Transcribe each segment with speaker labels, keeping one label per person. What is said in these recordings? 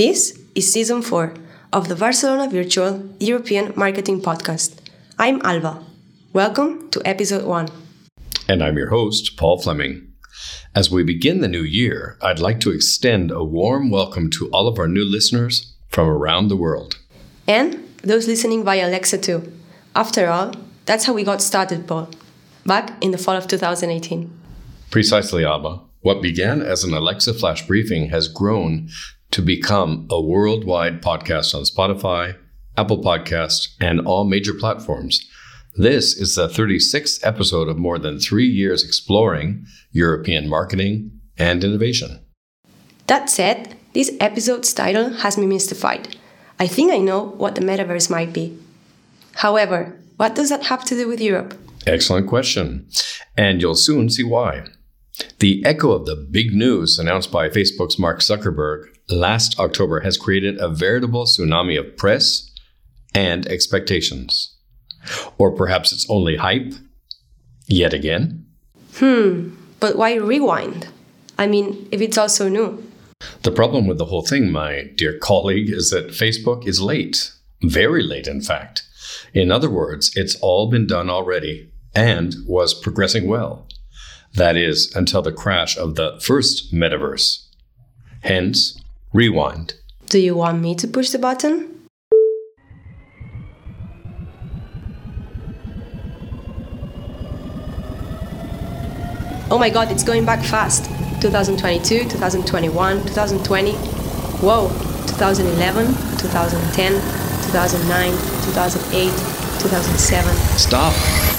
Speaker 1: This is season 4 of the Barcelona Virtual European Marketing Podcast. I'm Alba. Welcome to episode 1.
Speaker 2: And I'm your host, Paul Fleming. As we begin the new year, I'd like to extend a warm welcome to all of our new listeners from around the world.
Speaker 1: And those listening via Alexa too. After all, that's how we got started, Paul, back in the fall of 2018.
Speaker 2: Precisely, Alba. What began as an Alexa flash briefing has grown to become a worldwide podcast on Spotify, Apple Podcast, and all major platforms. This is the 36th episode of more than three years exploring European marketing and innovation.
Speaker 1: That said, this episode's title has me mystified. I think I know what the metaverse might be. However, what does that have to do with Europe?
Speaker 2: Excellent question. And you'll soon see why. The echo of the big news announced by Facebook's Mark Zuckerberg last October has created a veritable tsunami of press and expectations. Or perhaps it's only hype? Yet again?
Speaker 1: Hmm, but why rewind? I mean, if it's also new.
Speaker 2: The problem with the whole thing, my dear colleague, is that Facebook is late. Very late, in fact. In other words, it's all been done already and was progressing well. That is, until the crash of the first metaverse. Hence, rewind.
Speaker 1: Do you want me to push the button? Oh my god, it's going back fast. 2022, 2021, 2020. Whoa, 2011, 2010, 2009, 2008, 2007.
Speaker 2: Stop!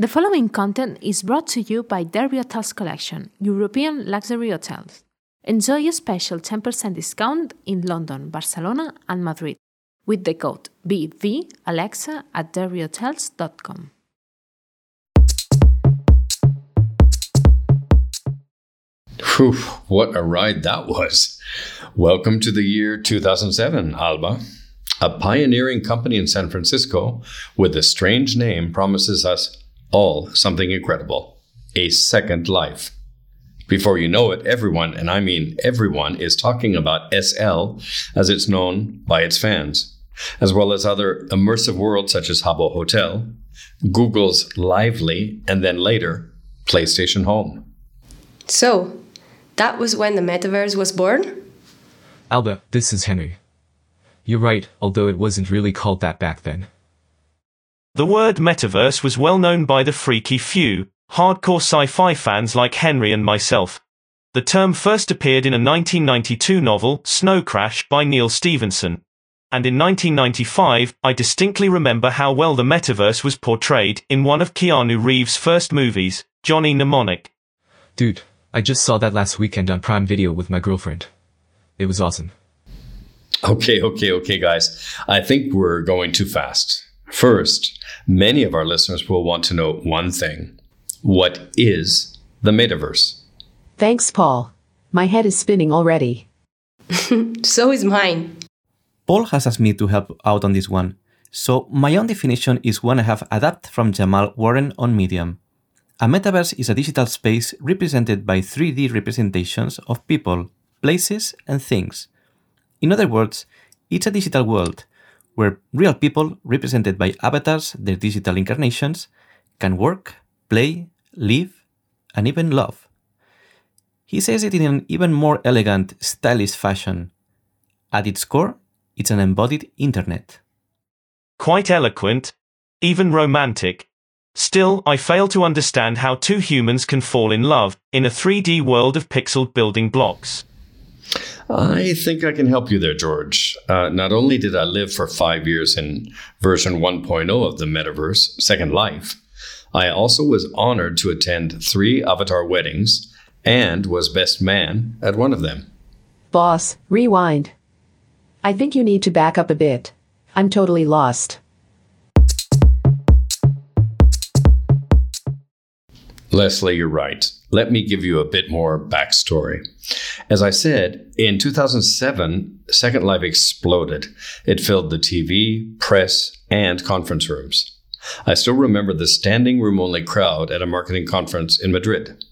Speaker 3: The following content is brought to you by Derby Hotels Collection, European luxury hotels. Enjoy a special 10% discount in London, Barcelona, and Madrid with the code BVAlexa at derbyhotels.com.
Speaker 2: Whew, what a ride that was. Welcome to the year 2007, Alba. A pioneering company in San Francisco with a strange name promises us all something incredible a second life. Before you know it, everyone, and I mean everyone, is talking about SL as it's known by its fans, as well as other immersive worlds such as Habbo Hotel, Google's Lively, and then later, PlayStation Home.
Speaker 1: So, that was when the metaverse was born?
Speaker 4: Alba, this is Henry. You're right, although it wasn't really called that back then.
Speaker 5: The word metaverse was well known by the freaky few, hardcore sci-fi fans like Henry and myself. The term first appeared in a 1992 novel, Snow Crash, by Neal Stephenson. And in 1995, I distinctly remember how well the metaverse was portrayed in one of Keanu Reeves' first movies, Johnny Mnemonic.
Speaker 4: Dude, I just saw that last weekend on Prime Video with my girlfriend. It was awesome.
Speaker 2: Okay, okay, okay, guys. I think we're going too fast. First, many of our listeners will want to know one thing What is the metaverse?
Speaker 6: Thanks, Paul. My head is spinning already.
Speaker 1: So is mine.
Speaker 7: Paul has asked me to help out on this one, so my own definition is one I have adapted from Jamal Warren on Medium. A metaverse is a digital space represented by 3D representations of people, places, and things. In other words, it's a digital world where real people, represented by avatars, their digital incarnations, can work, play, live, and even love. He says it in an even more elegant, stylish fashion. At its core, it's an embodied internet.
Speaker 5: Quite eloquent, even romantic. Still, I fail to understand how two humans can fall in love in a 3D world of pixeled building blocks.
Speaker 2: I think I can help you there, George. Uh, not only did I live for five years in version 1.0 of the metaverse, Second Life, I also was honored to attend three Avatar weddings and was best man at one of them.
Speaker 6: Boss, rewind. I think you need to back up a bit. I'm totally lost.
Speaker 2: Leslie, you're right. Let me give you a bit more backstory. As I said, in 2007, Second Life exploded. It filled the TV, press, and conference rooms. I still remember the standing room only crowd at a marketing conference in Madrid.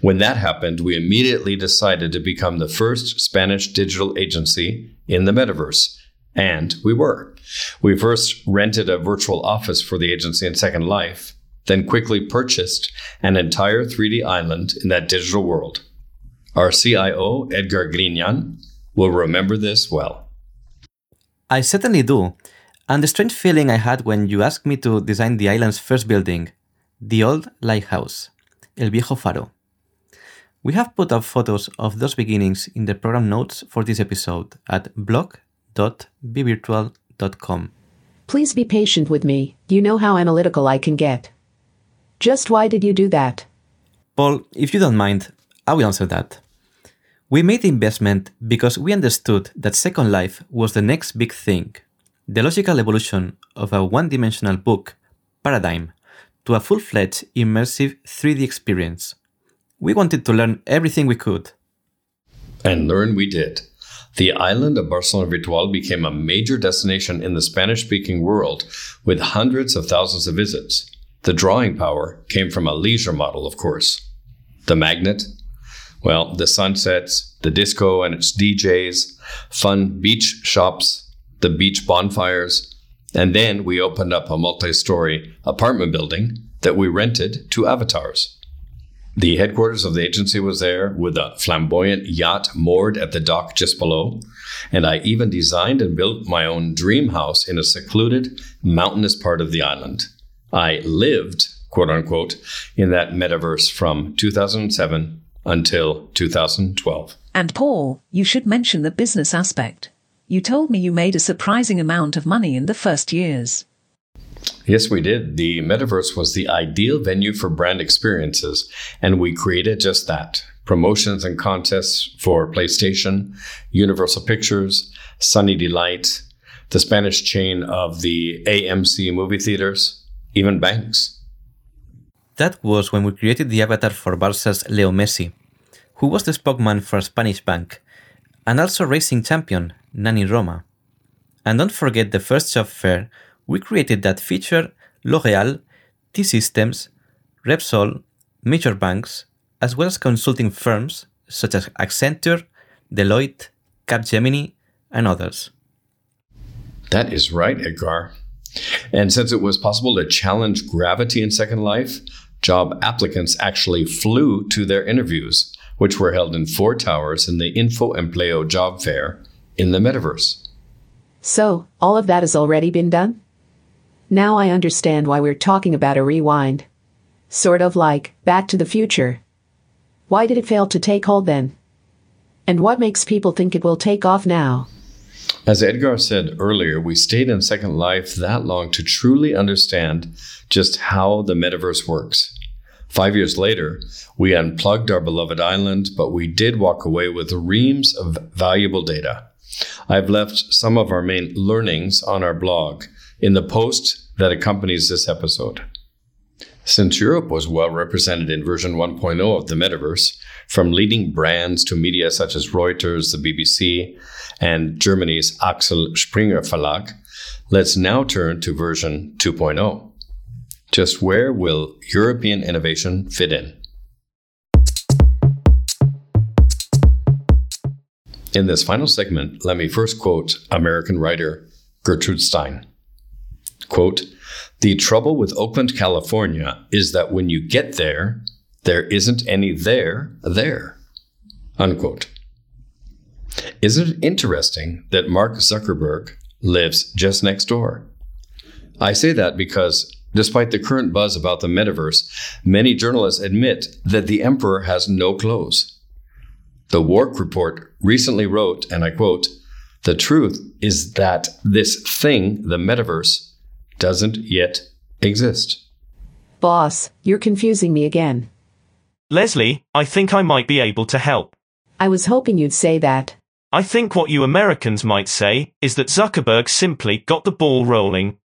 Speaker 2: When that happened, we immediately decided to become the first Spanish digital agency in the metaverse. And we were. We first rented a virtual office for the agency in Second Life, then quickly purchased an entire 3D island in that digital world. Our CIO, Edgar Grignan, will remember this well.
Speaker 7: I certainly do. And the strange feeling I had when you asked me to design the island's first building, the old lighthouse, El Viejo Faro. We have put up photos of those beginnings in the program notes for this episode at blog.bvirtual.com.
Speaker 6: Please be patient with me. You know how analytical I can get. Just why did you do that?
Speaker 7: Paul, if you don't mind, I will answer that. We made the investment because we understood that Second Life was the next big thing, the logical evolution of a one dimensional book paradigm to a full fledged immersive 3D experience. We wanted to learn everything we could.
Speaker 2: And learn we did. The island of Barcelona Virtual became a major destination in the Spanish speaking world with hundreds of thousands of visits. The drawing power came from a leisure model, of course. The magnet, well, the sunsets, the disco and its DJs, fun beach shops, the beach bonfires, and then we opened up a multi story apartment building that we rented to avatars. The headquarters of the agency was there with a flamboyant yacht moored at the dock just below, and I even designed and built my own dream house in a secluded, mountainous part of the island. I lived, quote unquote, in that metaverse from 2007 until 2012.
Speaker 8: And Paul, you should mention the business aspect. You told me you made a surprising amount of money in the first years.
Speaker 2: Yes, we did. The metaverse was the ideal venue for brand experiences, and we created just that promotions and contests for PlayStation, Universal Pictures, Sunny Delight, the Spanish chain of the AMC movie theaters, even banks.
Speaker 7: That was when we created the avatar for Barca's Leo Messi, who was the spokesman for Spanish bank, and also racing champion Nani Roma. And don't forget the first job fair, we created that featured L'Oreal, T-Systems, Repsol, major banks, as well as consulting firms such as Accenture, Deloitte, Capgemini, and others.
Speaker 2: That is right, Edgar. And since it was possible to challenge gravity in Second Life, job applicants actually flew to their interviews, which were held in four towers in the Info Empleo job fair in the metaverse.
Speaker 6: So, all of that has already been done? Now I understand why we're talking about a rewind. Sort of like Back to the Future. Why did it fail to take hold then? And what makes people think it will take off now?
Speaker 2: As Edgar said earlier, we stayed in Second Life that long to truly understand just how the metaverse works. Five years later, we unplugged our beloved island, but we did walk away with reams of valuable data. I've left some of our main learnings on our blog in the post that accompanies this episode. Since Europe was well represented in version 1.0 of the metaverse, from leading brands to media such as Reuters, the BBC, and Germany's Axel Springer Verlag, let's now turn to version 2.0. Just where will European innovation fit in? In this final segment, let me first quote American writer Gertrude Stein. Quote, the trouble with Oakland, California is that when you get there, there isn't any there there. Unquote. Isn't it interesting that Mark Zuckerberg lives just next door? I say that because despite the current buzz about the metaverse, many journalists admit that the emperor has no clothes. The Wark Report recently wrote, and I quote, the truth is that this thing, the metaverse, doesn't yet exist.
Speaker 6: Boss, you're confusing me again.
Speaker 5: Leslie, I think I might be able to help.
Speaker 6: I was hoping you'd say that.
Speaker 5: I think what you Americans might say is that Zuckerberg simply got the ball rolling.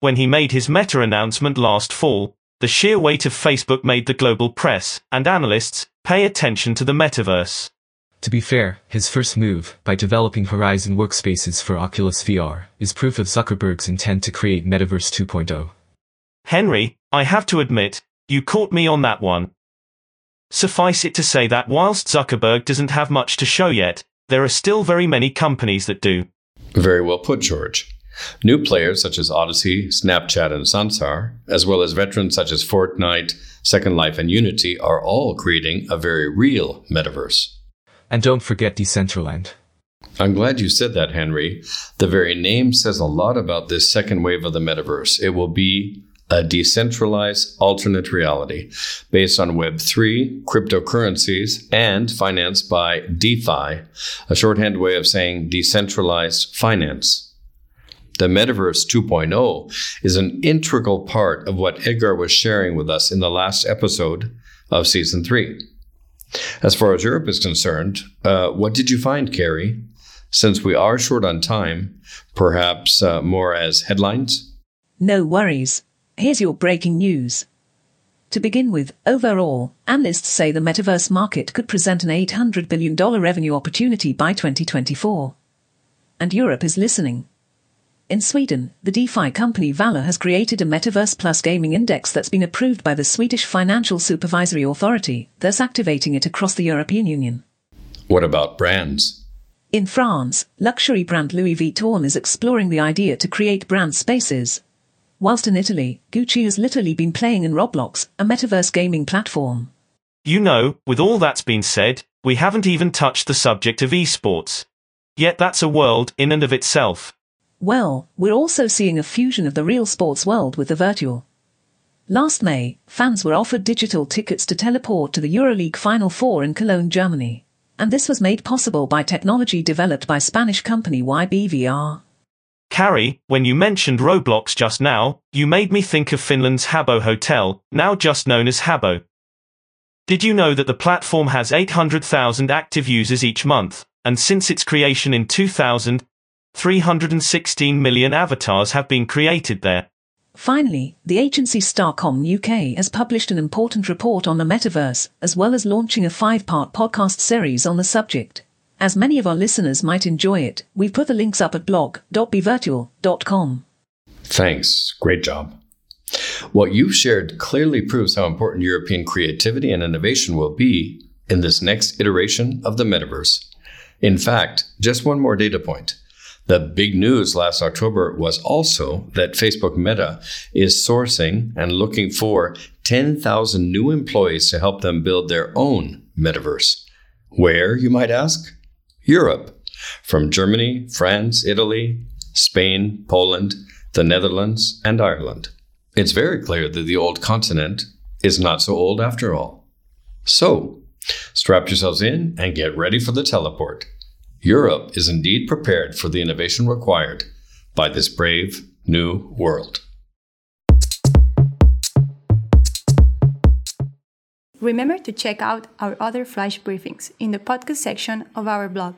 Speaker 5: When he made his meta announcement last fall, the sheer weight of Facebook made the global press and analysts pay attention to the metaverse.
Speaker 4: To be fair, his first move, by developing Horizon workspaces for Oculus VR, is proof of Zuckerberg's intent to create Metaverse 2.0.
Speaker 5: Henry, I have to admit, you caught me on that one. Suffice it to say that whilst Zuckerberg doesn't have much to show yet, there are still very many companies that do.
Speaker 2: Very well put, George. New players such as Odyssey, Snapchat, and Sansar, as well as veterans such as Fortnite, Second Life, and Unity, are all creating a very real metaverse.
Speaker 4: And don't forget Decentraland.
Speaker 2: I'm glad you said that, Henry. The very name says a lot about this second wave of the metaverse. It will be a decentralized alternate reality based on Web3, cryptocurrencies, and financed by DeFi, a shorthand way of saying decentralized finance. The Metaverse 2.0 is an integral part of what Edgar was sharing with us in the last episode of season three. As far as Europe is concerned, uh, what did you find, Carrie? Since we are short on time, perhaps uh, more as headlines?
Speaker 8: No worries. Here's your breaking news. To begin with, overall, analysts say the metaverse market could present an $800 billion revenue opportunity by 2024. And Europe is listening. In Sweden, the DeFi company Valour has created a Metaverse Plus gaming index that's been approved by the Swedish Financial Supervisory Authority, thus activating it across the European Union.
Speaker 2: What about brands?
Speaker 8: In France, luxury brand Louis Vuitton is exploring the idea to create brand spaces. Whilst in Italy, Gucci has literally been playing in Roblox, a metaverse gaming platform.
Speaker 5: You know, with all that's been said, we haven't even touched the subject of esports. Yet that's a world in and of itself.
Speaker 8: Well, we're also seeing a fusion of the real sports world with the virtual. Last May, fans were offered digital tickets to teleport to the EuroLeague Final Four in Cologne, Germany. And this was made possible by technology developed by Spanish company YBVR.
Speaker 5: Carrie, when you mentioned Roblox just now, you made me think of Finland's Habbo Hotel, now just known as Habbo. Did you know that the platform has 800,000 active users each month, and since its creation in 2000, 316 million avatars have been created there.
Speaker 8: Finally, the agency Starcom UK has published an important report on the metaverse, as well as launching a five part podcast series on the subject. As many of our listeners might enjoy it, we've put the links up at blog.bvirtual.com.
Speaker 2: Thanks. Great job. What you've shared clearly proves how important European creativity and innovation will be in this next iteration of the metaverse. In fact, just one more data point. The big news last October was also that Facebook Meta is sourcing and looking for 10,000 new employees to help them build their own metaverse. Where, you might ask? Europe. From Germany, France, Italy, Spain, Poland, the Netherlands, and Ireland. It's very clear that the old continent is not so old after all. So, strap yourselves in and get ready for the teleport. Europe is indeed prepared for the innovation required by this brave new world.
Speaker 9: Remember to check out our other flash briefings in the podcast section of our blog.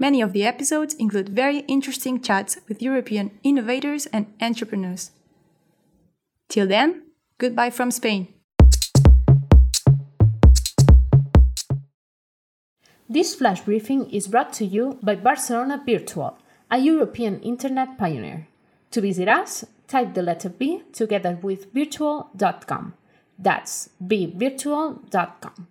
Speaker 9: Many of the episodes include very interesting chats with European innovators and entrepreneurs. Till then, goodbye from Spain.
Speaker 3: This flash briefing is brought to you by Barcelona Virtual, a European internet pioneer. To visit us, type the letter B together with virtual.com. That's bvirtual.com.